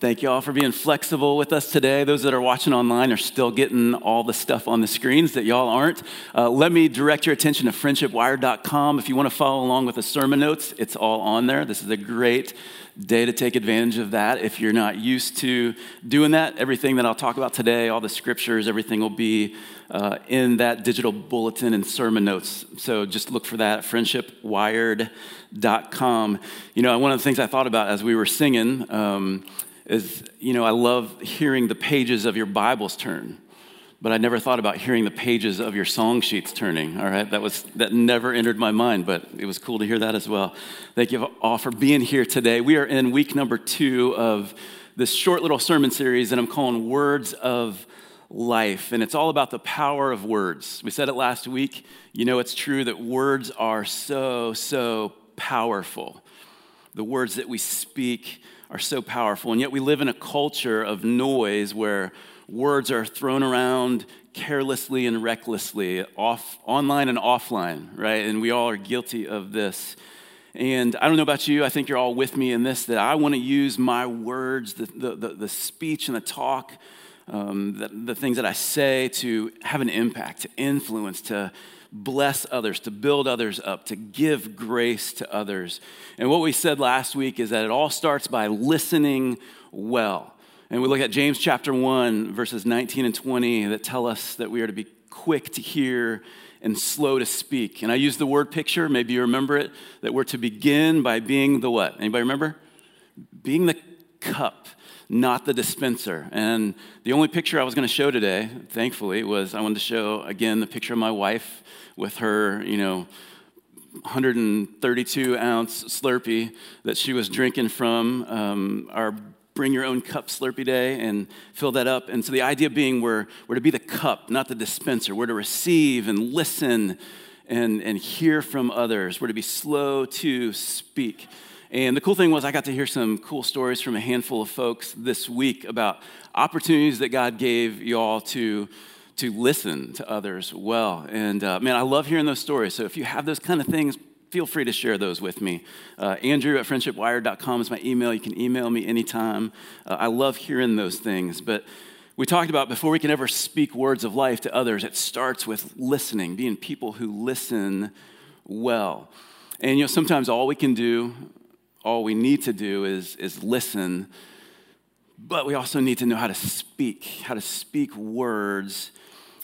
Thank you all for being flexible with us today. Those that are watching online are still getting all the stuff on the screens that y'all aren't. Uh, let me direct your attention to friendshipwire.com. If you want to follow along with the sermon notes, it's all on there. This is a great day to take advantage of that. If you're not used to doing that, everything that I'll talk about today, all the scriptures, everything will be uh, in that digital bulletin and sermon notes. So just look for that, at friendshipwired.com. You know, one of the things I thought about as we were singing, um, is, you know, I love hearing the pages of your Bibles turn, but I never thought about hearing the pages of your song sheets turning. All right, that was that never entered my mind, but it was cool to hear that as well. Thank you all for being here today. We are in week number two of this short little sermon series that I'm calling Words of Life, and it's all about the power of words. We said it last week. You know, it's true that words are so so powerful. The words that we speak are so powerful. And yet we live in a culture of noise where words are thrown around carelessly and recklessly, off, online and offline, right? And we all are guilty of this. And I don't know about you, I think you're all with me in this that I want to use my words, the, the, the, the speech and the talk, um, the, the things that I say to have an impact, to influence, to bless others, to build others up, to give grace to others. And what we said last week is that it all starts by listening well. And we look at James chapter 1, verses 19 and 20 that tell us that we are to be quick to hear and slow to speak. And I use the word picture, maybe you remember it, that we're to begin by being the what? Anybody remember? Being the cup, not the dispenser. And the only picture I was going to show today, thankfully, was I wanted to show again the picture of my wife with her, you know, 132 ounce Slurpee that she was drinking from um, our bring your own cup Slurpee day and fill that up. And so the idea being we're, we're to be the cup, not the dispenser. We're to receive and listen and, and hear from others. We're to be slow to speak. And the cool thing was, I got to hear some cool stories from a handful of folks this week about opportunities that God gave y'all to to listen to others well. And uh, man, I love hearing those stories. So if you have those kind of things, feel free to share those with me. Uh, Andrew at friendshipwire.com is my email. You can email me anytime. Uh, I love hearing those things. But we talked about before we can ever speak words of life to others, it starts with listening, being people who listen well. And you know, sometimes all we can do, all we need to do is, is listen. But we also need to know how to speak, how to speak words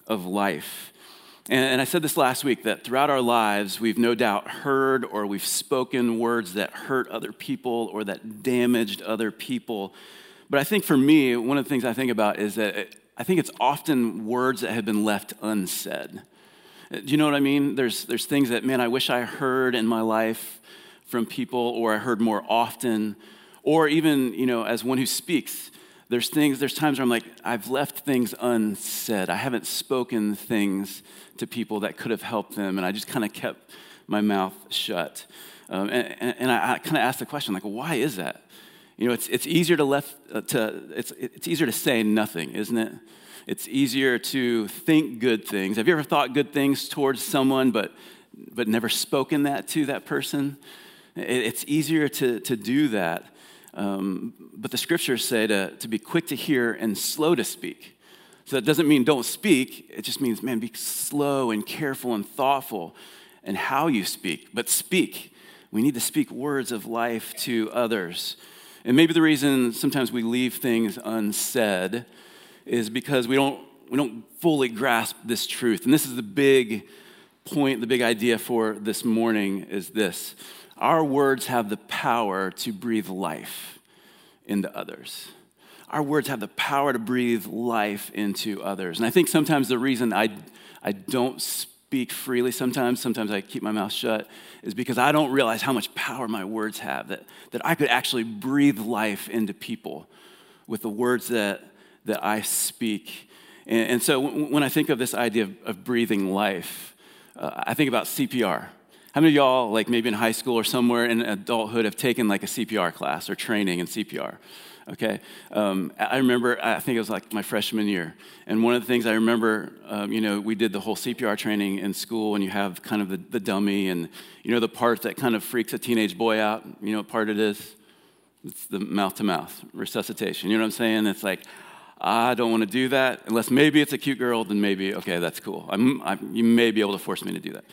of life. And, I said this last week that throughout our lives, we've no doubt heard or we've spoken words that hurt other people or that damaged other people. But I think for me, one of the things I think about is that I think it's often words that have been left unsaid. Do you know what I mean? There's, there's things that, man, I wish I heard in my life from people or I heard more often. Or even, you know, as one who speaks, there's things, there's times where I'm like, I've left things unsaid. I haven't spoken things to people that could have helped them, and I just kind of kept my mouth shut. Um, and, and, I, I kind of asked the question, like, why is that? You know, it's, it's easier to left uh, to it's, it's easier to say nothing, isn't it? It's easier to think good things. Have you ever thought good things towards someone, but but never spoken that to that person? It, it's easier to to do that um, but the scriptures say to, to be quick to hear and slow to speak. So that doesn't mean don't speak, it just means, man, be slow and careful and thoughtful in how you speak. But speak. We need to speak words of life to others. And maybe the reason sometimes we leave things unsaid is because we don't, we don't fully grasp this truth. And this is the big point, the big idea for this morning is this our words have the power to breathe life into others. Our words have the power to breathe life into others. And I think sometimes the reason I, I don't speak freely sometimes, sometimes I keep my mouth shut, is because I don't realize how much power my words have, that, that I could actually breathe life into people with the words that, that I speak. And, and so when I think of this idea of, of breathing life, uh, I think about CPR. How many of y'all, like maybe in high school or somewhere in adulthood, have taken like a CPR class or training in CPR? Okay. Um, I remember, I think it was like my freshman year. And one of the things I remember, um, you know, we did the whole CPR training in school, and you have kind of the, the dummy and, you know, the part that kind of freaks a teenage boy out. You know what part it is? It's the mouth to mouth resuscitation. You know what I'm saying? It's like, I don't want to do that unless maybe it's a cute girl, then maybe, okay, that's cool. I'm, I'm, you may be able to force me to do that.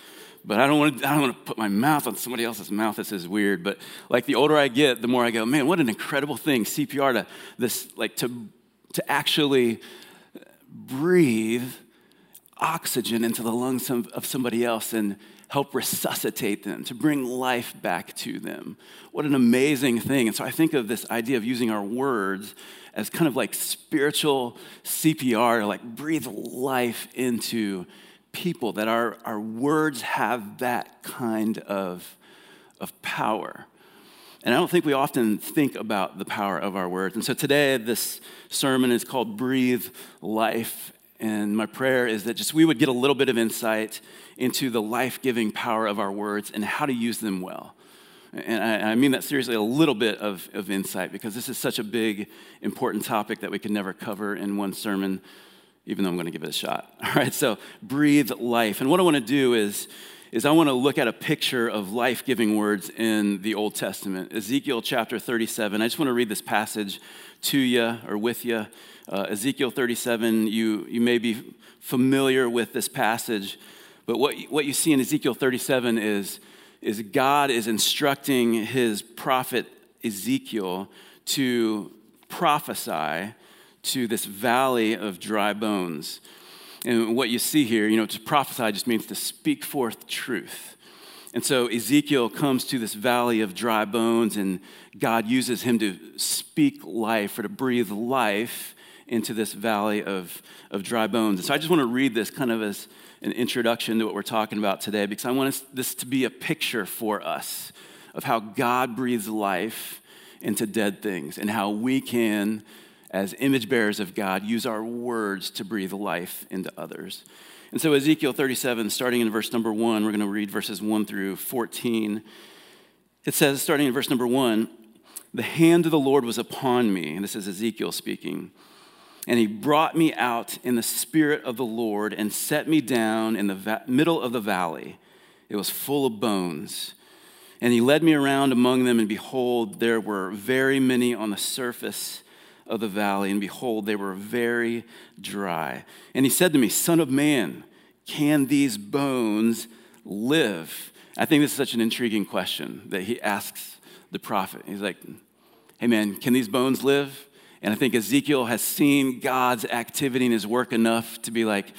But I don't, want to, I don't want to put my mouth on somebody else's mouth. This is weird. But like the older I get, the more I go, man, what an incredible thing, CPR, to this, like to, to actually breathe oxygen into the lungs of somebody else and help resuscitate them, to bring life back to them. What an amazing thing. And so I think of this idea of using our words as kind of like spiritual CPR, like breathe life into people, that our, our words have that kind of, of power. And I don't think we often think about the power of our words. And so today, this sermon is called Breathe Life. And my prayer is that just we would get a little bit of insight into the life giving power of our words and how to use them well. And I, I, mean that seriously, a little bit of, of insight because this is such a big, important topic that we could never cover in one sermon, even though I'm going to give it a shot. All right, so breathe life. And what I want to do is, is I want to look at a picture of life giving words in the Old Testament. Ezekiel chapter 37. I just want to read this passage to you or with you. Uh, Ezekiel 37, you, you may be familiar with this passage, but what, what you see in Ezekiel 37 is, is God is instructing his prophet Ezekiel to prophesy to this valley of dry bones. And what you see here, you know, to prophesy just means to speak forth truth. And so Ezekiel comes to this valley of dry bones, and God uses him to speak life or to breathe life into this valley of, of dry bones. And so I just want to read this kind of as an introduction to what we're talking about today because I want this to be a picture for us of how God breathes life into dead things and how we can, as image bearers of God, use our words to breathe life into others. And so, Ezekiel 37, starting in verse number one, we're going to read verses 1 through 14. It says, starting in verse number 1, the hand of the Lord was upon me. And this is Ezekiel speaking. And he brought me out in the spirit of the Lord and set me down in the va- middle of the valley. It was full of bones. And he led me around among them, and behold, there were very many on the surface of the valley, and behold, they were very dry. And he said to me, Son of man, can these bones live? I think this is such an intriguing question that he asks the prophet. He's like, Hey man, can these bones live? And I think Ezekiel has seen God's activity and his work enough to be like,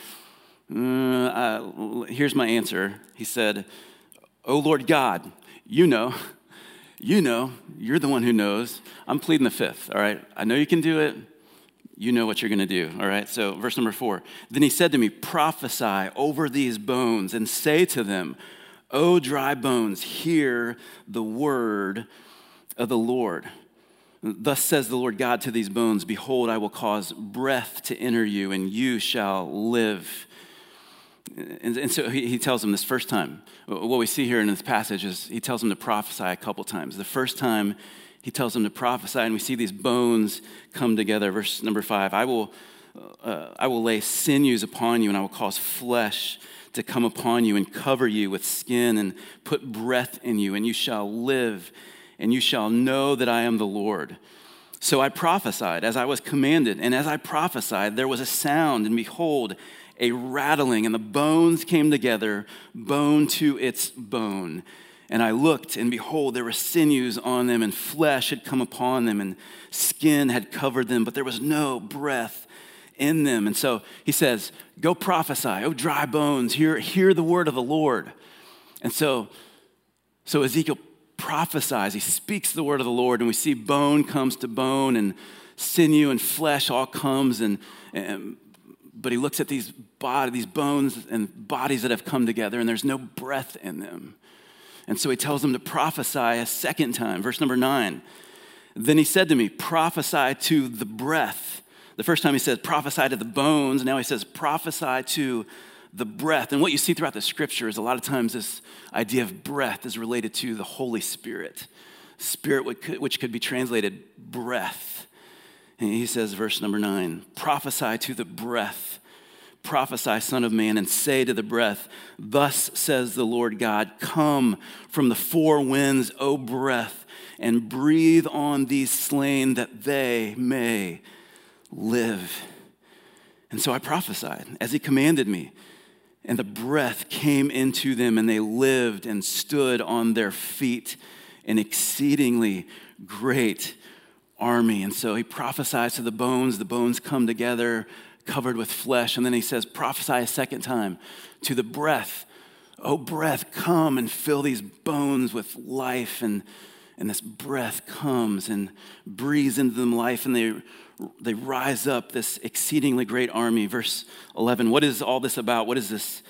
mm, uh, here's my answer. He said, Oh Lord God, you know. You know, you're the one who knows. I'm pleading the fifth, all right? I know you can do it. You know what you're going to do, all right? So, verse number four. Then he said to me, Prophesy over these bones and say to them, O dry bones, hear the word of the Lord. Thus says the Lord God to these bones Behold, I will cause breath to enter you, and you shall live. And, and, so he, he tells them this first time. What we see here in this passage is he tells them to prophesy a couple times. The first time he tells them to prophesy, and we see these bones come together. Verse number five I will, uh, I will lay sinews upon you, and I will cause flesh to come upon you, and cover you with skin, and put breath in you, and you shall live, and you shall know that I am the Lord. So I prophesied as I was commanded, and as I prophesied, there was a sound, and behold, a rattling, and the bones came together, bone to its bone. And I looked, and behold, there were sinews on them, and flesh had come upon them, and skin had covered them, but there was no breath in them. And so he says, Go prophesy, oh dry bones, hear, hear the word of the Lord. And so, so Ezekiel prophesies, he speaks the word of the Lord, and we see bone comes to bone, and sinew and flesh all comes, and, and but he looks at these body, these bones and bodies that have come together, and there's no breath in them. And so he tells them to prophesy a second time. Verse number nine. Then he said to me, Prophesy to the breath. The first time he says, Prophesy to the bones. Now he says, Prophesy to the breath. And what you see throughout the scripture is a lot of times this idea of breath is related to the Holy Spirit. Spirit, which could be translated breath. He says, verse number nine, prophesy to the breath Prophesy, Son of Man, and say to the breath, Thus says the Lord God, Come from the four winds, O breath, and breathe on these slain that they may live. And so I prophesied as he commanded me. And the breath came into them, and they lived and stood on their feet, an exceedingly great army. And so he prophesies to the bones, the bones come together, covered with flesh. And then he says, Prophesy a second time to the breath. Oh, breath, come and fill these bones with life. And, and this breath comes and breathes into them life, and they they rise up this exceedingly great army. Verse 11, what is all this about? What is this?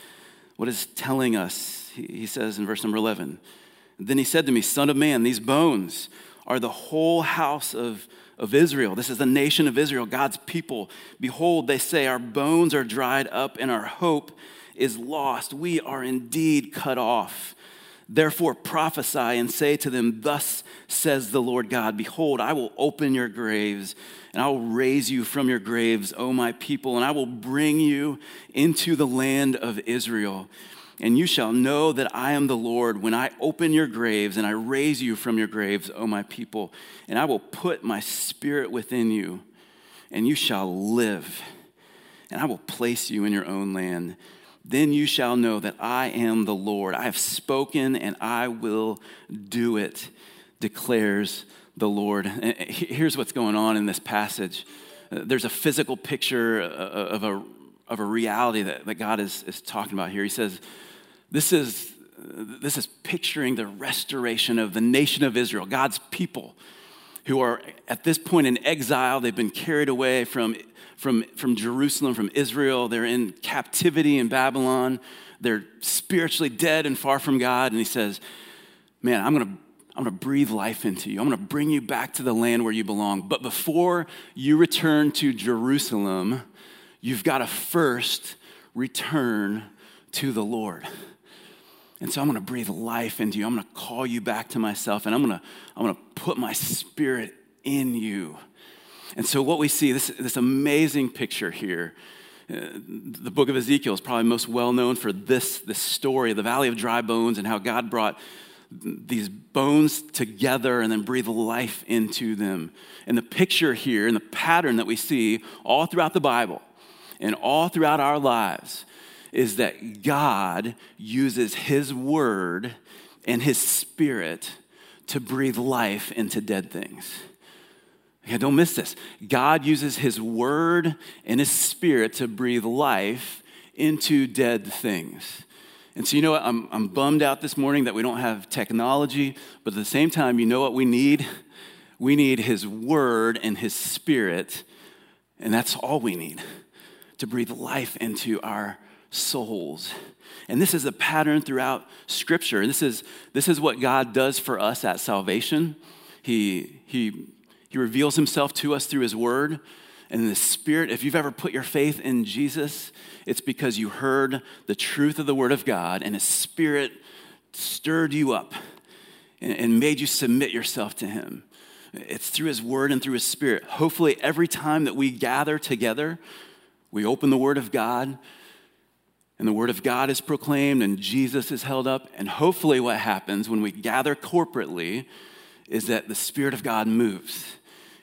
What is telling us? He says in verse number 11, then he said to me, Son of man, these bones are the whole house of, of Israel. This is the nation of Israel, God's people. Behold, they say, Our bones are dried up and our hope is lost. We are indeed cut off. Therefore prophesy and say to them, Thus says the Lord God Behold, I will open your graves and I will raise you from your graves, O my people, and I will bring you into the land of Israel. And you shall know that I am the Lord when I open your graves and I raise you from your graves, O my people. And I will put my spirit within you, and you shall live. And I will place you in your own land. Then you shall know that I am the Lord. I have spoken, and I will do it, declares the Lord. Here's what's going on in this passage uh, there's a physical picture uh, of a, of a reality that, that God is, is talking about here. He says, this is, this is picturing the restoration of the nation of Israel, God's people who are at this point in exile. They've been carried away from, from, from Jerusalem, from Israel. They're in captivity in Babylon. They're spiritually dead and far from God. And he says, Man, I'm going to I'm going to breathe life into you. I'm going to bring you back to the land where you belong. But before you return to Jerusalem, you've got to first return to the Lord. And so I'm going to breathe life into you. I'm going to call you back to myself, and I'm going to, I'm going to put my spirit in you. And so, what we see, this, this amazing picture here, uh, the book of Ezekiel is probably most well known for this, this story the valley of dry bones and how God brought these bones together and then breathe life into them. And the picture here and the pattern that we see all throughout the Bible and all throughout our lives is that God uses His Word and His Spirit to breathe life into dead things. Okay, don't miss this. God uses His Word and His Spirit to breathe life into dead things. And so, you know what? I'm, I'm bummed out this morning that we don't have technology, but at the same time, you know what we need? We need His Word and His Spirit, and that's all we need to breathe life into our souls. And this is a pattern throughout Scripture. This is, this is what God does for us at salvation. He, he, he reveals Himself to us through His Word and the Spirit. If you've ever put your faith in Jesus, it's because you heard the truth of the Word of God and His Spirit stirred you up and made you submit yourself to Him. It's through His Word and through His Spirit. Hopefully, every time that we gather together, we open the Word of God and the Word of God is proclaimed and Jesus is held up. And hopefully, what happens when we gather corporately is that the Spirit of God moves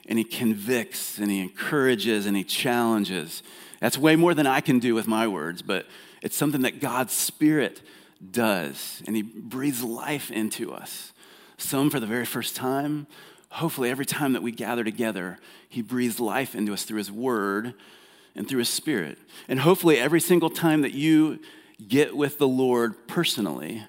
and He convicts and He encourages and He challenges that's way more than I can do with my words, but it's something that God's Spirit does, and He breathes life into us. Some for the very first time. Hopefully, every time that we gather together, He breathes life into us through His Word and through His Spirit. And hopefully, every single time that you get with the Lord personally,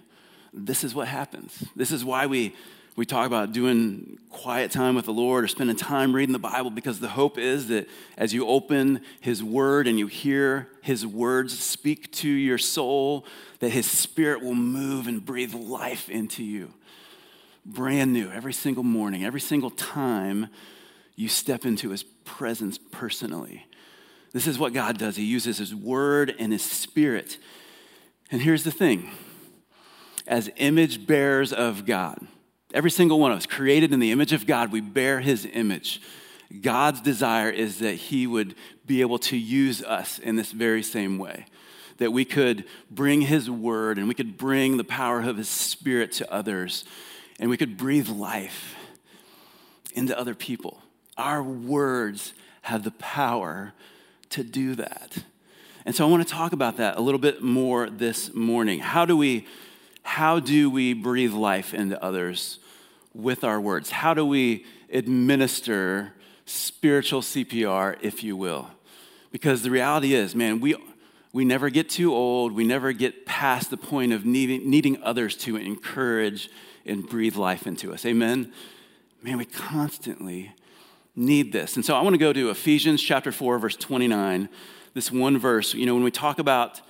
this is what happens. This is why we we talk about doing quiet time with the Lord or spending time reading the Bible because the hope is that as you open His Word and you hear His words speak to your soul, that His Spirit will move and breathe life into you. Brand new every single morning, every single time you step into His presence personally. This is what God does. He uses His Word and His Spirit. And here's the thing as image bearers of God, Every single one of us, created in the image of God, we bear his image. God's desire is that He would be able to use us in this very same way. That we could bring His word and we could bring the power of His Spirit to others and we could breathe life into other people. Our words have the power to do that. And so I want to talk about that a little bit more this morning. How do we how do we breathe life into others with our words? How do we administer spiritual CPR, if you will? Because the reality is, man, we, we never get too old. We never get past the point of needing, needing others to encourage and breathe life into us. Amen? Man, we constantly need this. And so I want to go to Ephesians chapter 4, verse 29. This one verse, you know, when we talk about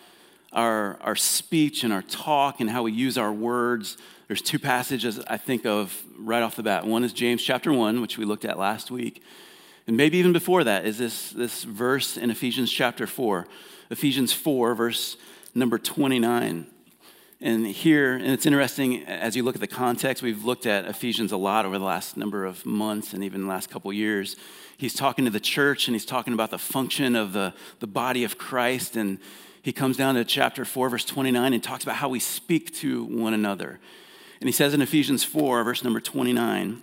our, our speech and our talk and how we use our words, there's two passages I think of right off the bat. One is James chapter 1, which we looked at last week. And maybe even before that is this, this verse in Ephesians chapter 4. Ephesians 4, verse number 29. And here, and it's interesting as you look at the context, we've looked at Ephesians a lot over the last number of months and even the last couple years. He's talking to the church and he's talking about the function of the, the body of Christ. And he comes down to chapter 4, verse 29, and talks about how we speak to one another. And he says in Ephesians 4, verse number 29,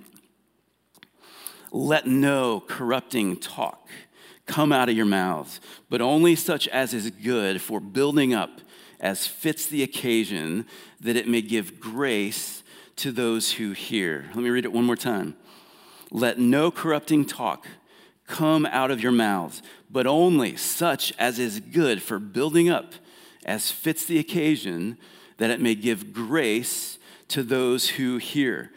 let no corrupting talk come out of your mouths, but only such as is good for building up as fits the occasion, that it may give grace to those who hear. Let me read it one more time. Let no corrupting talk come out of your mouths, but only such as is good for building up as fits the occasion, that it may give grace to those who hear.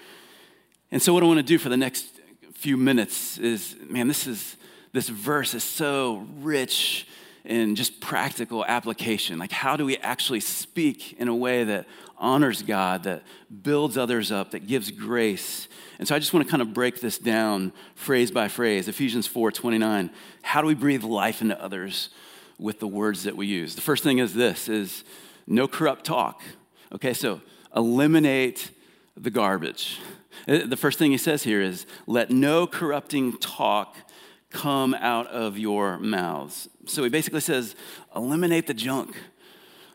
And so, what I want to do for the next few minutes is man, this is this verse is so rich in just practical application. Like, how do we actually speak in a way that honors God, that builds others up, that gives grace? And so I just want to kind of break this down phrase by phrase. Ephesians 4 29. How do we breathe life into others with the words that we use? The first thing is this is no corrupt talk. Okay, so eliminate the garbage. Uh, the first thing he says here is let no corrupting talk come out of your mouths. So he basically says, eliminate the junk.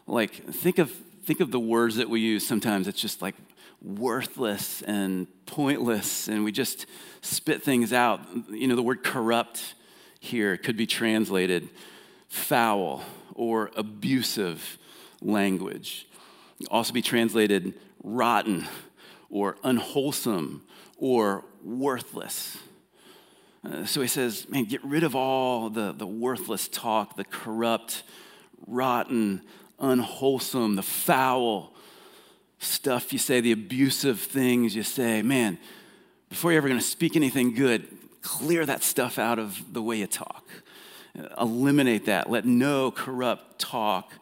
Like, think of, think of the words that we use sometimes. It's just like worthless and pointless, and we just spit things out. You know, the word corrupt here could be translated foul or abusive language. Also be translated rotten or unwholesome or worthless. Uh, so he says, man, get rid of all the, the worthless talk, the corrupt, rotten, unwholesome, the foul stuff you say, the abusive things you say. Man, before you're ever going to speak anything good, clear that stuff out of the way you talk. Uh, eliminate that. Let no corrupt talk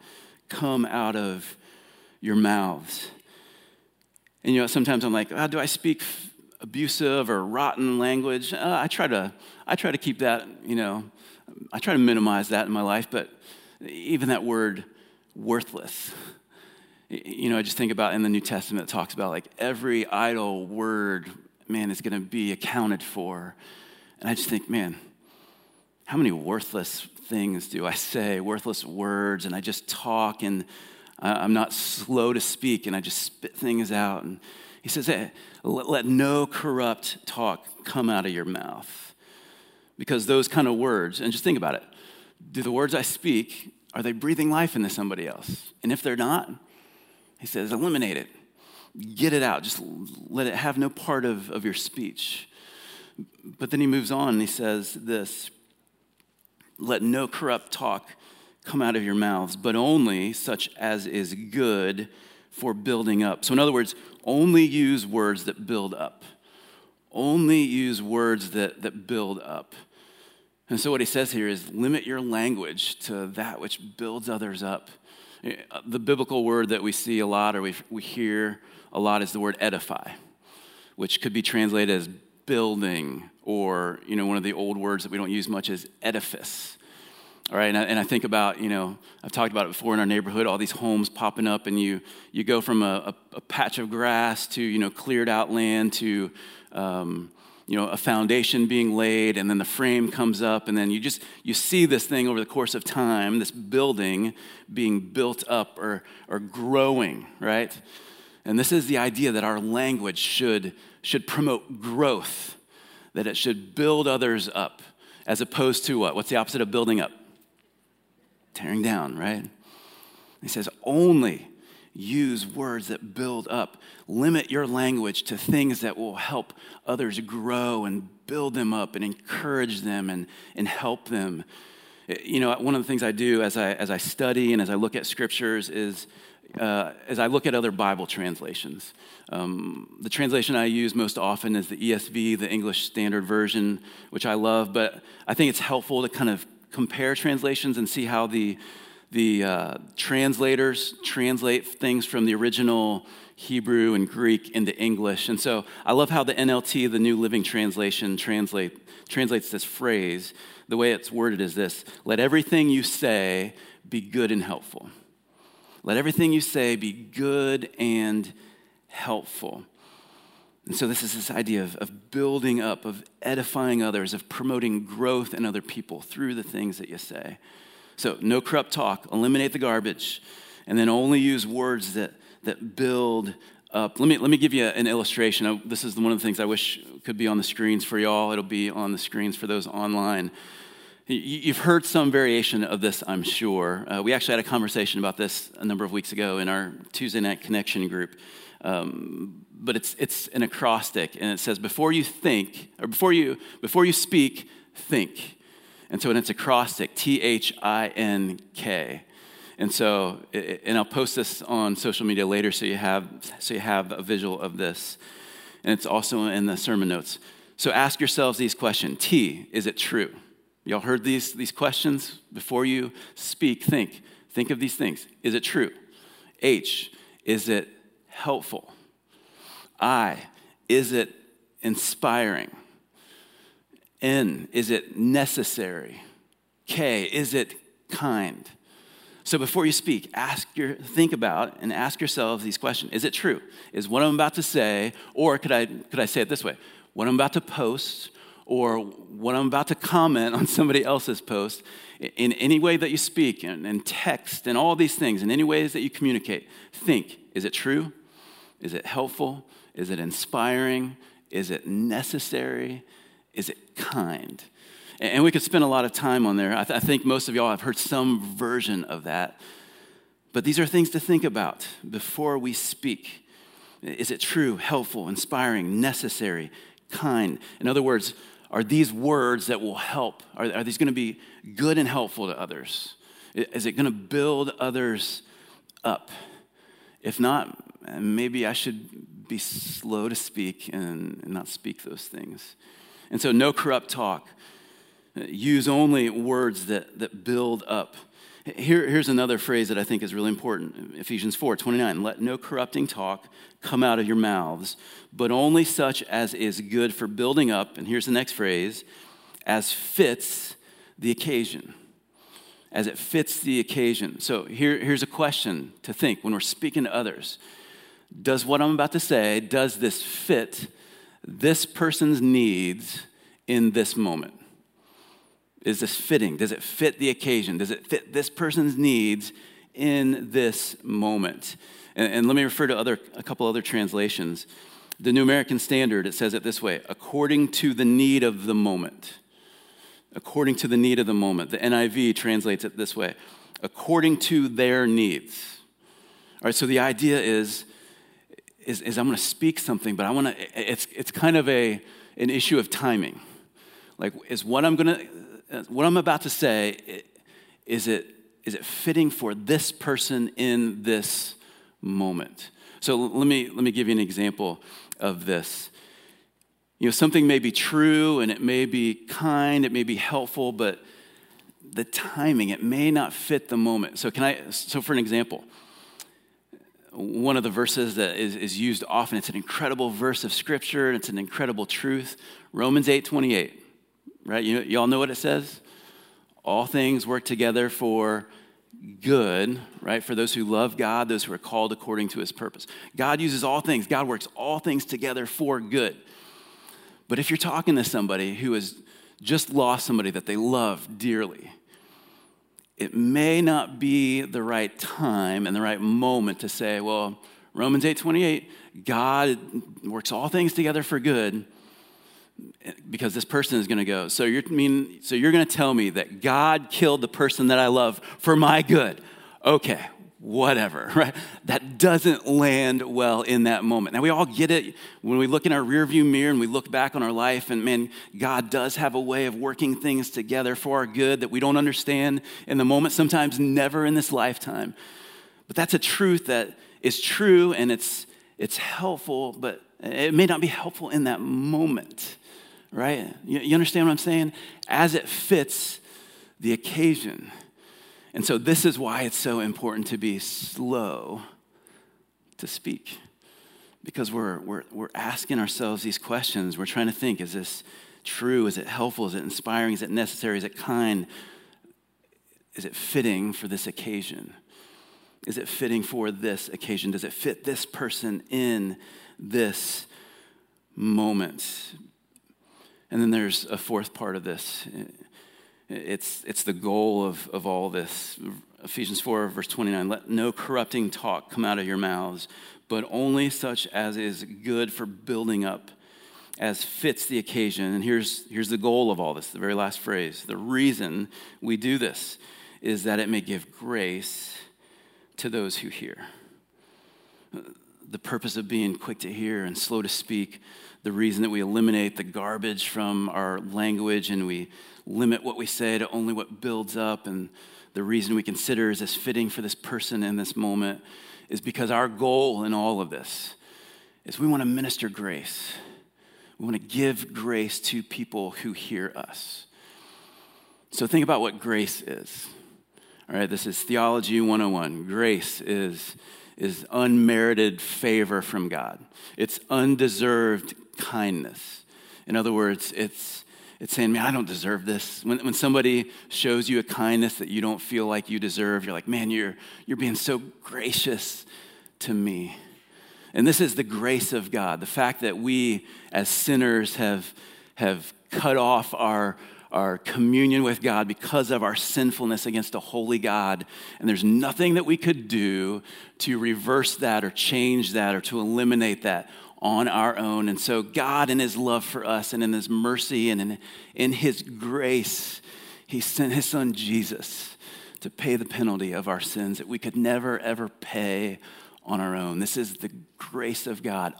come out of your mouths. And you know, sometimes I'm like, oh, do I speak abusive or rotten language. Uh, I try to I try to keep that, you know, I try to minimize that in my life, but even that word worthless. You know, I just think about in the New Testament it talks about like every idle word, man, is going to be accounted for. And I just think, man, how many worthless things do I say, worthless words, and I just talk and I'm not slow to speak and I just spit things out. And he says, eh, hey, let no corrupt talk come out of your mouth. Because those kind of words, and just think about it do the words I speak, are they breathing life into somebody else? And if they're not, he says, eliminate it. Get it out. Just let it have no part of, of your speech. But then he moves on and he says this let no corrupt talk come out of your mouths, but only such as is good for building up. So, in other words, only use words that build up. Only use words that, that build up. And so, what he says here is limit your language to that which builds others up. The biblical word that we see a lot or we, we hear a lot is the word edify, which could be translated as building, or, you know, one of the old words that we don't use much is edifice. All right, and I, and I, think about, you know, I've talked about it before in our neighborhood, all these homes popping up, and you, you go from a, a, a patch of grass to, you know, cleared out land to, um, you know, a foundation being laid and then the frame comes up and then you just you see this thing over the course of time, this building being built up or or growing, right? And this is the idea that our language should should promote growth, that it should build others up as opposed to what? What's the opposite of building up? Tearing down, right? He says only use words that build up. Limit your language to things that will help others grow and build them up and encourage them and, and help them. You know, one of the things I do as I, as I study and as I look at scriptures is uh, as I look at other Bible translations. Um, the translation I use most often is the ESV, the English Standard Version, which I love, but I think it's helpful to kind of compare translations and see how the the uh, translators translate things from the original Hebrew and Greek into English. And so I love how the NLT, the New Living Translation, translate, translates this phrase. The way it's worded is this Let everything you say be good and helpful. Let everything you say be good and helpful. And so, this is this idea of, of building up, of edifying others, of promoting growth in other people through the things that you say. So, no corrupt talk, eliminate the garbage, and then only use words that, that build up. Let me, let me give you an illustration. This is one of the things I wish could be on the screens for y'all. It'll be on the screens for those online. You've heard some variation of this, I'm sure. Uh, we actually had a conversation about this a number of weeks ago in our Tuesday night connection group. Um, but it's, it's an acrostic, and it says, before you think, or before you, before you speak, think. And so, and it's acrostic, T H I N K. And so, and I'll post this on social media later so you have, so you have a visual of this. And it's also in the sermon notes. So ask yourselves these questions T, is it true? Y'all heard these, these questions? Before you speak, think. Think of these things. Is it true? H, is it helpful? I, is it inspiring? N, is it necessary? K, is it kind? So before you speak, ask your, think about and ask yourselves these questions. Is it true? Is what I'm about to say, or could I, could I say it this way? What I'm about to post, or what I'm about to comment on somebody else's post, in any way that you speak, and, and text, and all these things, in any ways that you communicate, think, is it true? Is it helpful? Is it inspiring? Is it necessary? Is it kind? And we could spend a lot of time on there. I, th- I think most of y'all have heard some version of that. But these are things to think about before we speak. Is it true, helpful, inspiring, necessary, kind? In other words, are these words that will help? Are, are these going to be good and helpful to others? Is it going to build others up? If not, maybe I should be slow to speak and not speak those things. And so, no corrupt talk. Use only words that, that build up. Here, here's another phrase that I think is really important Ephesians 4 29. Let no corrupting talk come out of your mouths, but only such as is good for building up. And here's the next phrase as fits the occasion. As it fits the occasion. So here, here's a question to think when we're speaking to others. Does what I'm about to say, does this fit this person's needs in this moment? Is this fitting? Does it fit the occasion? Does it fit this person's needs in this moment? And, and let me refer to other, a couple other translations. The New American Standard, it says it this way according to the need of the moment. According to the need of the moment. The NIV translates it this way according to their needs. All right, so the idea is is, is I'm going to speak something, but I want to, it's, it's kind of a, an issue of timing. Like, is what I'm going to, Uh, what I'm about to say, is it, is it fitting for this person in this moment? So let me, let me give you an example of this. You know, something may be true and it may be kind, it may be helpful, but the timing, it may not fit the moment. So, can I, so for an example, one of the verses that is, is used often. It's an incredible verse of scripture, it's an incredible truth. Romans 8 28, right? You, you all know what it says? All things work together for good, right? For those who love God, those who are called according to his purpose. God uses all things, God works all things together for good. But if you're talking to somebody who has just lost somebody that they love dearly, it may not be the right time and the right moment to say, well, Romans 8 28, God works all things together for good because this person is going to go. So you're mean so you're going to tell me that God killed the person that I love for my good. Okay, whatever, right? That doesn't land well in that moment. Now we all get it when we look in our rearview mirror and we look back on our life and man, God does have a way of working things together for our good that we don't understand in the moment, sometimes never in this lifetime. But that's a truth that is true and it's it's helpful, but it may not be helpful in that moment right? You, you understand what I'm saying? As it fits the occasion. And so, this is why it's so important to be slow to speak. Because we're, we're, we're asking ourselves these questions. We're trying to think is this true? Is it helpful? Is it inspiring? Is it necessary? Is it kind? Is it fitting for this occasion? Is it fitting for this occasion? Does it fit this person in this moment? And then there's a fourth part of this. It's, it's the goal of, of all this. Ephesians 4, verse 29 Let no corrupting talk come out of your mouths, but only such as is good for building up, as fits the occasion. And here's, here's the goal of all this, the very last phrase. The reason we do this is that it may give grace to those who hear. The purpose of being quick to hear and slow to speak the reason that we eliminate the garbage from our language and we limit what we say to only what builds up, and the reason we consider is this fitting for this person in this moment is because our goal in all of this is we want to minister grace. We want to give grace to people who hear us. So think about what grace is. All right, this is Theology 101. Grace is, is unmerited favor from God, it's undeserved kindness. In other words, it's, it's saying, man, I don't deserve this. When, when somebody shows you a kindness that you don't feel like you deserve, you're like, man, you're, you're being so gracious to me. And this is the grace of God, the fact that we as sinners have, have cut off our, our communion with God because of our sinfulness against a holy God. And there's nothing that we could do to reverse that or change that or to eliminate that on our own. And so, God, in His love for us and in His mercy and in, in His grace, He sent His Son Jesus to pay the penalty of our sins that we could never, ever pay on our own. This is the grace of God,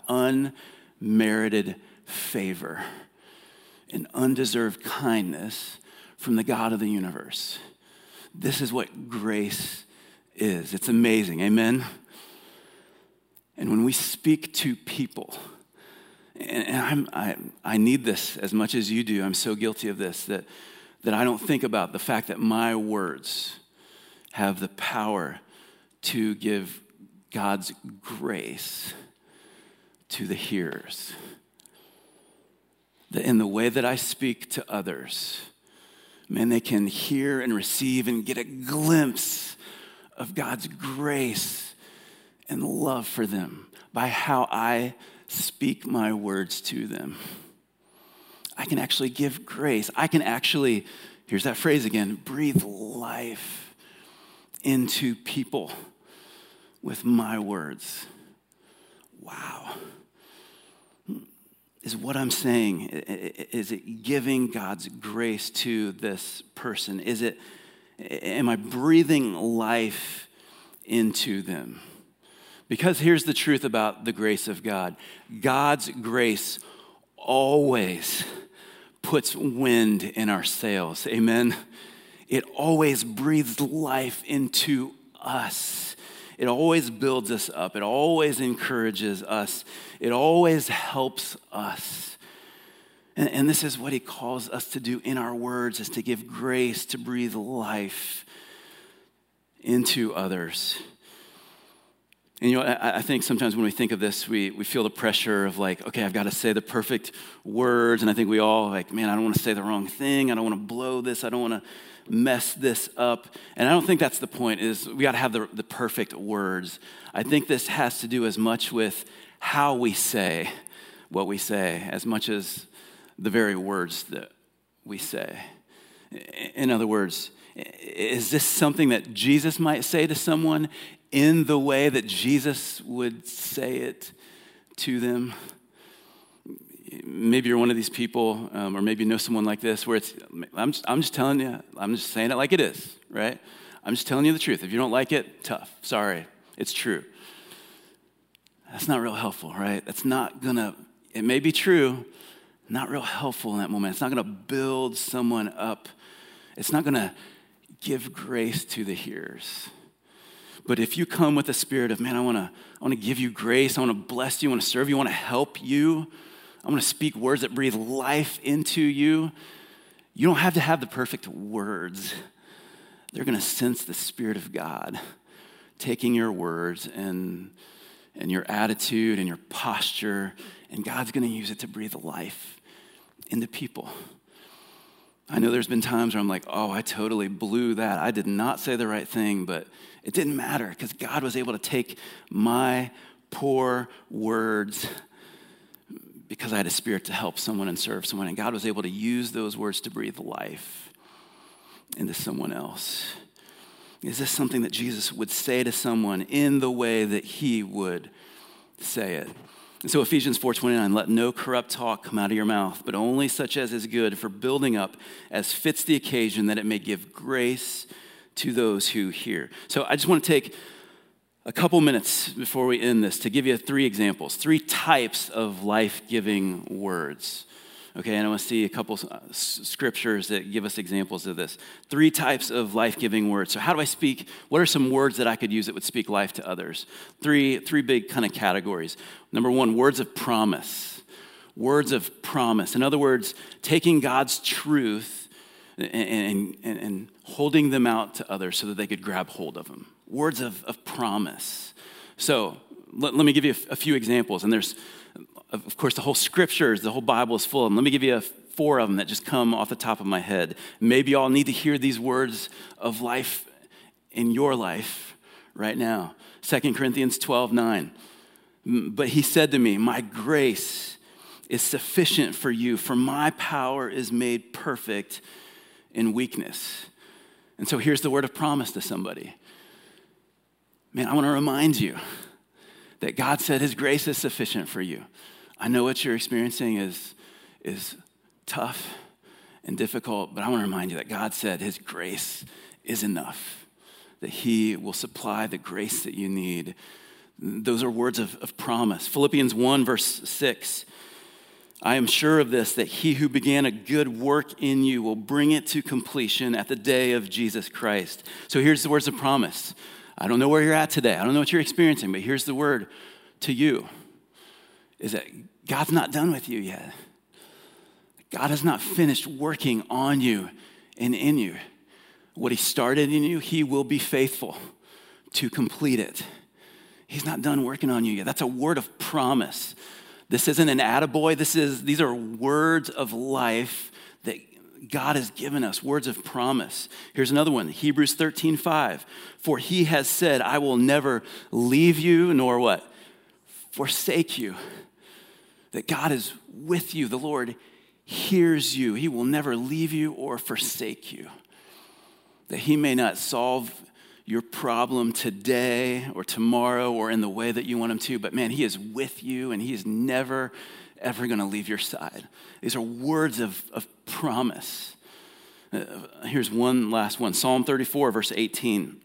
unmerited favor, and undeserved kindness from the God of the universe. This is what grace is. It's amazing. Amen. And when we speak to people, and I, I need this as much as you do, I'm so guilty of this, that, that I don't think about the fact that my words have the power to give God's grace to the hearers. That in the way that I speak to others, man, they can hear and receive and get a glimpse of God's grace and love for them by how I speak my words to them. I can actually give grace. I can actually, here's that phrase again, breathe life into people with my words. Wow. Is what I'm saying, is it giving God's grace to this person? Is it, am I breathing life into them? Because here's the truth about the grace of God God's grace always puts wind in our sails. Amen. It always breathes life into us. It always builds us up. It always encourages us. It always helps us. And, and, this is what he calls us to do in our words is to give grace, to breathe life into others. And you know, I, I, think sometimes when we think of this, we, we feel the pressure of like, okay, I've got to say the perfect words. And I think we all like, man, I don't want to say the wrong thing. I don't want to blow this. I don't want to mess this up. And I don't think that's the point, is we got to have the, the perfect words. I think this has to do as much with how we say what we say, as much as the very words that we say. In other words, is this something that Jesus might say to someone in the way that Jesus would say it to them? Maybe you're one of these people, um, or maybe you know someone like this, where it's, I'm just, I'm just telling you, I'm just saying it like it is, right? I'm just telling you the truth. If you don't like it, tough. Sorry, it's true. That's not real helpful, right? That's not gonna, it may be true, not real helpful in that moment. It's not gonna build someone up. It's not gonna give grace to the hearers. But if you come with a spirit of, man, I wanna, I wanna give you grace, I wanna bless you, I wanna serve you, I wanna help you, I wanna speak words that breathe life into you, you don't have to have the perfect words. They're gonna sense the Spirit of God taking your words and, and your attitude and your posture, and God's gonna use it to breathe life into people. I know there's been times where I'm like, oh, I totally blew that. I did not say the right thing, but it didn't matter because God was able to take my poor words because I had a spirit to help someone and serve someone. And God was able to use those words to breathe life into someone else. Is this something that Jesus would say to someone in the way that he would say it? And so Ephesians 4:29, let no corrupt talk come out of your mouth, but only such as is good for building up as fits the occasion that it may give grace to those who hear. So I just want to take a couple minutes before we end this to give you three examples, three types of life-giving words. Okay, and I want to see a couple uh, scriptures that give us examples of this. Three types of life giving words. So, how do I speak? What are some words that I could use that would speak life to others? Three, three big kind of categories. Number one, words of promise. Words of promise. In other words, taking God's truth and, and, and holding them out to others so that they could grab hold of them. Words of, of promise. So, let, let me give you a, few examples. And there's of course, the whole scriptures, the whole Bible is full of them. Let me give you a, four of them that just come off the top of my head. Maybe y'all need to hear these words of life in your life right now. 2 Corinthians 12 9. But he said to me, My grace is sufficient for you, for my power is made perfect in weakness. And so here's the word of promise to somebody. Man, I want to remind you that God said his grace is sufficient for you. I know what you're experiencing is, is tough and difficult, but I want to remind you that God said His grace is enough, that He will supply the grace that you need. Those are words of, of promise. Philippians 1, verse 6. I am sure of this, that he who began a good work in you will bring it to completion at the day of Jesus Christ. So here's the words of promise. I don't know where you're at today. I don't know what you're experiencing, but here's the word to you is that God's not done with you yet. God has not finished working on you and in you. What He started in you, He will be faithful to complete it. He's not done working on you yet. That's a word of promise. This isn't an attaboy. This is, these are words of life God has given us, words of promise. Here's another one Hebrews 13, 5. For he has said, I will never leave you, nor what? Forsake you that God is with you. The Lord hears you. He will never leave you or forsake you. That He may not solve your problem today or tomorrow or in the way that you want Him to, but man, He is with you and He is never, ever going to leave your side. These are words of, of promise. Uh, here's one last one Psalm 34, verse 18.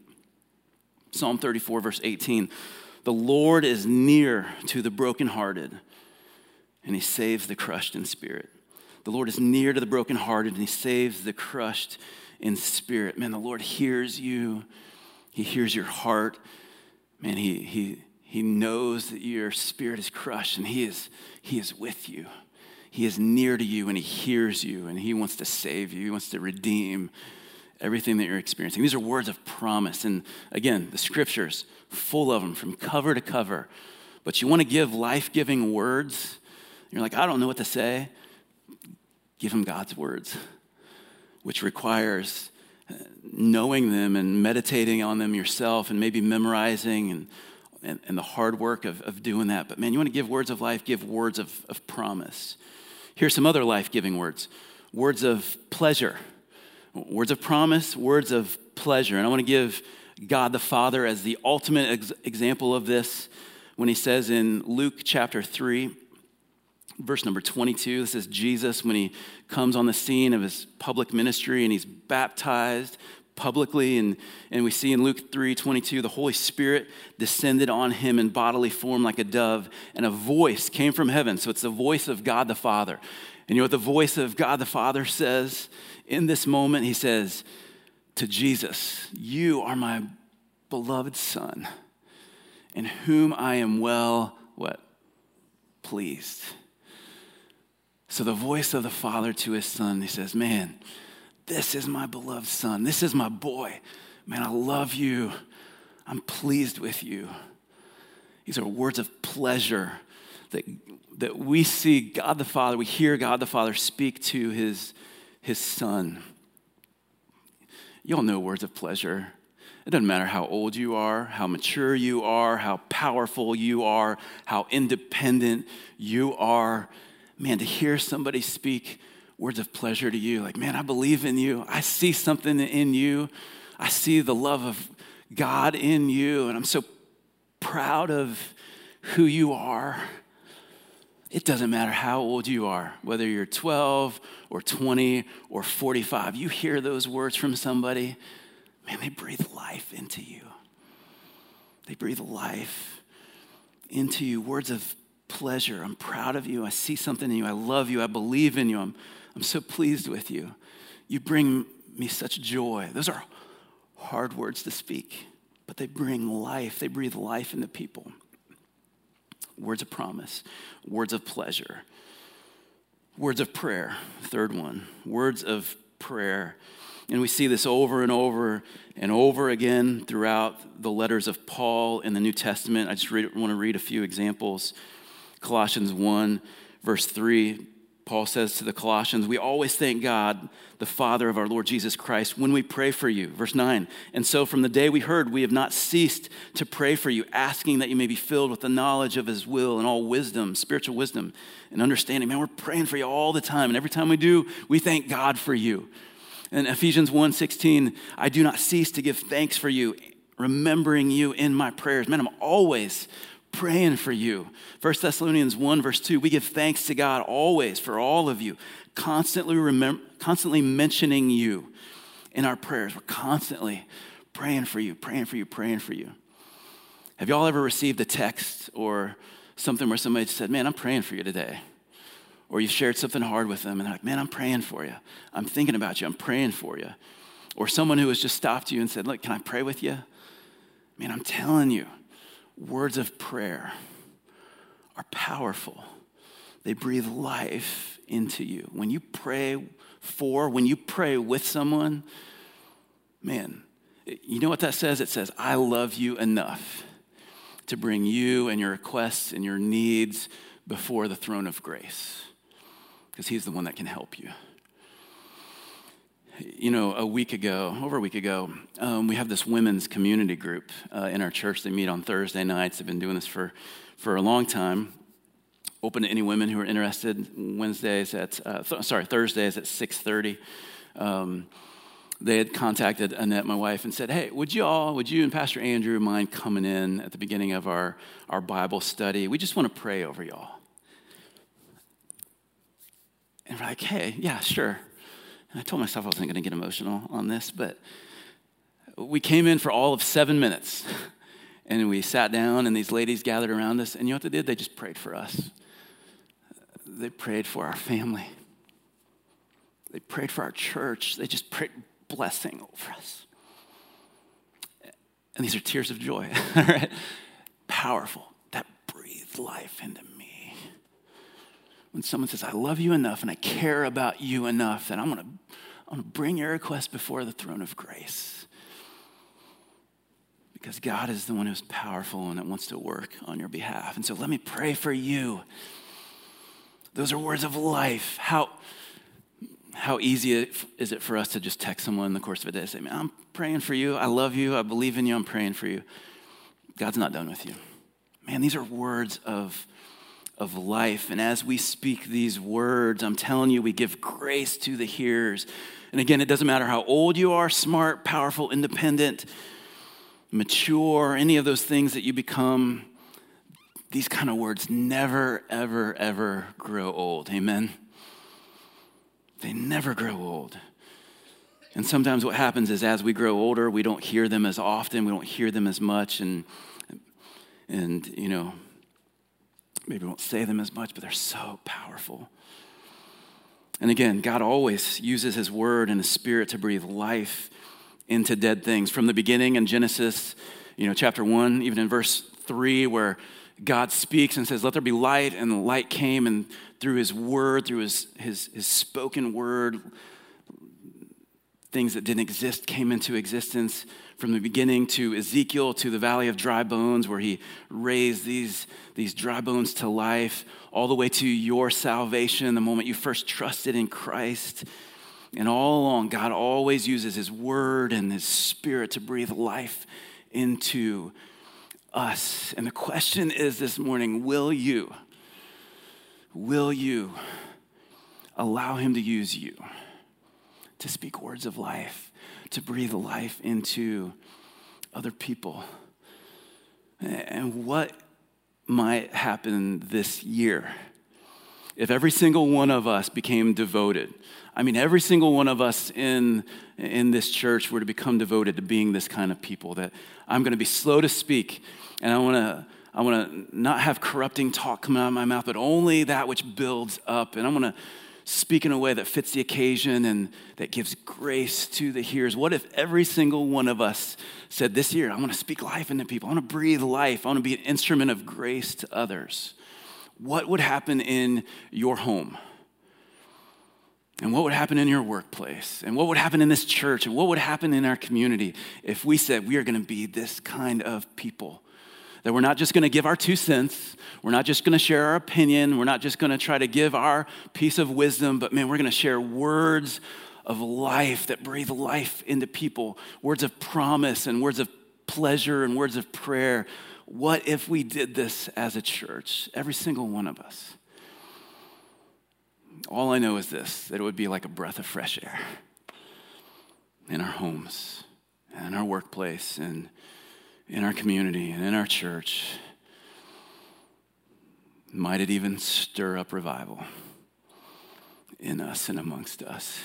Psalm 34, verse 18. The Lord is near to the brokenhearted and he saves the crushed in spirit. The Lord is near to the brokenhearted and he saves the crushed in spirit. Man, the Lord hears you. He hears your heart. Man, he, he, he knows that your spirit is crushed and he is, he is with you. He is near to you and he hears you and he wants to save you. He wants to redeem everything that you're experiencing. These are words of promise. And again, the scriptures, full of them from cover to cover. But you want to give life giving words you're like, I don't know what to say. Give him God's words, which requires uh, knowing them and meditating on them yourself and maybe memorizing and, and, and the hard work of, of doing that. But man, you want to give words of life, give words of, of promise. Here's some other life giving words words of pleasure, words of promise, words of pleasure. And I want to give God the Father as the ultimate ex- example of this when he says in Luke chapter 3, verse number 22, this is Jesus when he comes on the scene of his public ministry and he's baptized publicly and, and we see in luke 3 22 the holy spirit descended on him in bodily form like a dove and a voice came from heaven. So it's the voice of god the father. And you know what the voice of god the father says? In this moment he says to jesus you are my beloved son in whom i am well what? Pleased. So the voice of the father to his son he says man this is my beloved son. This is my boy. Man, I love you. I'm pleased with you. These are words of pleasure that, that we see God the Father, we hear God the Father speak to his, his son. You all know words of pleasure. It doesn't matter how old you are, how mature you are, how powerful you are, how independent you are. Man, to hear somebody speak words of pleasure to you. Like, man, I believe in you. I see something in you. I see the love of God in you. And I'm so proud of who you are. It doesn't matter how old you are, whether you're 12 or 20 or 45. You hear those words from somebody, man, they breathe life into you. They breathe life into you. Words of pleasure. I'm proud of you. I see something in you. I love you. I believe in you. I'm I'm so pleased with you. You bring me such joy. Those are hard words to speak, but they bring life, they breathe life into people. Words of promise, words of pleasure, words of prayer, third one, words of prayer. And we see this over and over and over again throughout the letters of Paul in the New Testament. I just read, want to read a few examples. Colossians 1, verse 3 Paul says to the Colossians, We always thank God, the Father of our Lord Jesus Christ, when we pray for you. Verse 9. And so from the day we heard, we have not ceased to pray for you, asking that you may be filled with the knowledge of his will and all wisdom, spiritual wisdom and understanding. Man, we're praying for you all the time. And every time we do, we thank God for you. In Ephesians 1 16, I do not cease to give thanks for you, remembering you in my prayers. Man, I'm always praying for you. 1 Thessalonians 1, verse 2, we give thanks to God always for all of you, constantly, constantly mentioning you in our prayers. We're constantly praying for you, praying for you, praying for you. Have y'all ever received a text or something where somebody said, Man, I'm praying for you today? Or you shared something hard with them and they're like, Man, I'm praying for you. I'm thinking about you. I'm praying for you. Or someone who has just stopped you and said, Look, can I pray with you? Man, I'm telling you, words of prayer are powerful. They breathe life into you. When you pray for, when you pray with someone, man, you know what that says? It says, I love you enough to bring you and your requests and your needs before the throne of grace because he's the one that can help you you know, a week ago, over a week ago, um, we have this women's community group uh, in our church. They meet on Thursday nights. They've been doing this for, for a long time. Open to any women who are interested. Wednesdays at, uh, th- sorry, Thursdays at 6.30. Um, they had contacted Annette, my wife, and said, hey, would you all, would you and Pastor Andrew mind coming in at the beginning of our, our Bible study? We just want to pray over y'all. And we're like, hey, yeah, sure. I told myself I wasn't going to get emotional on this, but we came in for all of seven minutes. And we sat down, and these ladies gathered around us. And you know what they did? They just prayed for us. They prayed for our family. They prayed for our church. They just prayed blessing over us. And these are tears of joy, right? Powerful. That breathed life into me. When someone says, I love you enough and I care about you enough that I'm going to I want to bring your request before the throne of grace. Because God is the one who's powerful and that wants to work on your behalf. And so let me pray for you. Those are words of life. How, how easy is it for us to just text someone in the course of a day and say, Man, I'm praying for you. I love you. I believe in you. I'm praying for you. God's not done with you. Man, these are words of, of life. And as we speak these words, I'm telling you, we give grace to the hearers. And again, it doesn't matter how old you are smart, powerful, independent, mature, any of those things that you become. These kind of words never, ever, ever grow old. Amen? They never grow old. And sometimes what happens is as we grow older, we don't hear them as often, we don't hear them as much, and, and you know, maybe won't say them as much, but they're so powerful. And again, God always uses His Word and His Spirit to breathe life into dead things. From the beginning in Genesis, you know, chapter 1, even in verse 3, where God speaks and says, Let there be light, and the light came, and through His Word, through His, his, his spoken Word, things that didn't exist came into existence from the beginning to Ezekiel to the valley of dry bones, where he raised these, these dry bones to life, all the way to your salvation, the moment you first trusted in Christ. And all along, God always uses his word and his spirit to breathe life into us. And the question is this morning will you, will you allow him to use you to speak words of life? To breathe life into other people. And what might happen this year if every single one of us became devoted? I mean, every single one of us in, in this church were to become devoted to being this kind of people that I'm going to be slow to speak and I want to. I want to not have corrupting talk come out of my mouth, but only that which builds up. And I'm going to speak in a way that fits the occasion and that gives grace to the hearers? What if every single one of us said, This year, I want to speak life into people, I want to breathe life, I want to be an instrument of grace to others? What would happen in your home? And what would happen in your workplace? And what would happen in this church? And what would happen in our community if we said we are going to be this kind of people? That we're not just going to give our two cents, we're not just going to share our opinion, we're not just going to try to give our piece of wisdom, but man, we're going to share words of life that breathe life into people, words of promise and words of pleasure and words of prayer. What if we did this as a church, every single one of us? All I know is this that it would be like a breath of fresh air in our homes and in our workplace and in our community and in our church. Might it even stir up revival in us and amongst us?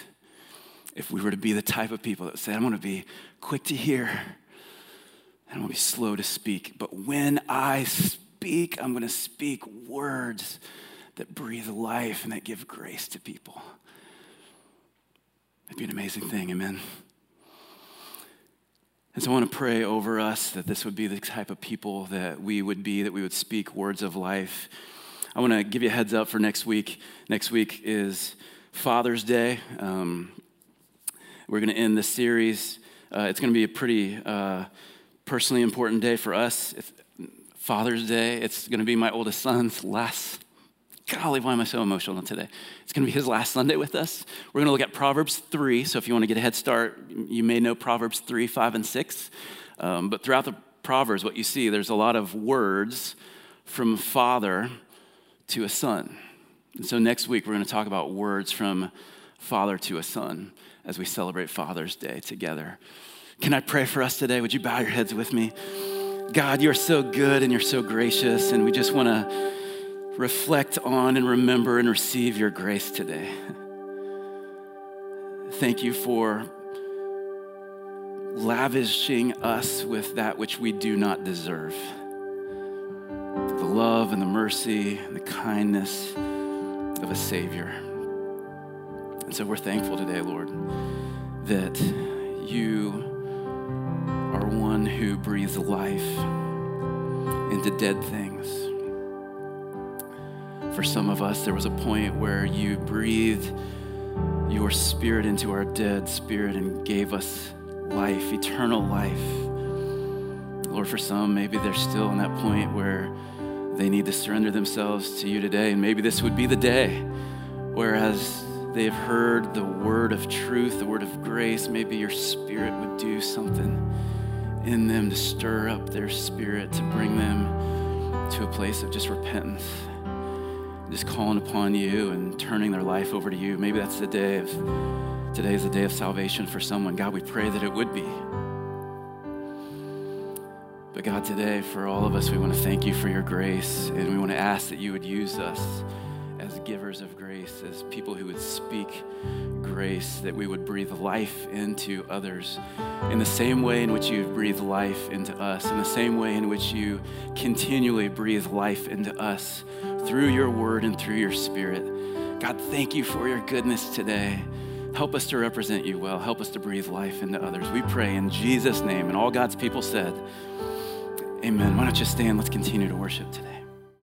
If we were to be the type of people that say, I'm going to be quick to hear and I'm going to be slow to speak, but when I speak, I'm going to speak words that breathe life and that give grace to people. It'd be an amazing thing, amen. And so I want to pray over us that this would be the type of people that we would be, that we would speak words of life. I want to give you a heads up for next week. Next week is Father's Day. Um, we're going to end this series. Uh, it's going to be a pretty uh, personally important day for us. It's Father's Day. It's going to be my oldest son's last golly, why am I so emotional today? It's going to be his last Sunday with us. We're going to look at Proverbs 3. So if you want to get a head start, you may know Proverbs 3, 5, and 6. Um, but throughout the Proverbs, what you see, there's a lot of words from father to a son. And so next week, we're going to talk about words from father to a son as we celebrate Father's Day together. Can I pray for us today? Would you bow your heads with me? God, you're so good and you're so gracious, and we just want to reflect on and remember and receive your grace today. Thank you for lavishing us with that which we do not deserve the love and the mercy and the kindness of a Savior. And so we're thankful today, Lord, that you are one who breathes life into dead things for some of us, there was a point where you breathed your spirit into our dead spirit and gave us life, eternal life. Lord, for some, maybe they're still in that point where they need to surrender themselves to you today. And maybe this would be the day whereas they've heard the word of truth, the word of grace, maybe your spirit would do something in them to stir up their spirit, to bring them to a place of just repentance. Just calling upon you and turning their life over to you. Maybe that's the day of today is the day of salvation for someone. God, we pray that it would be. But God, today, for all of us, we want to thank you for your grace, and we want to ask that you would use us as givers of grace, as people who would speak grace, that we would breathe life into others in the same way in which you've breathed life into us, in the same way in which you continually breathe life into us through your word and through your spirit. God, thank you for your goodness today. Help us to represent you well. Help us to breathe life into others. We pray in Jesus' name. And all God's people said, Amen. Why don't you stand? Let's continue to worship today.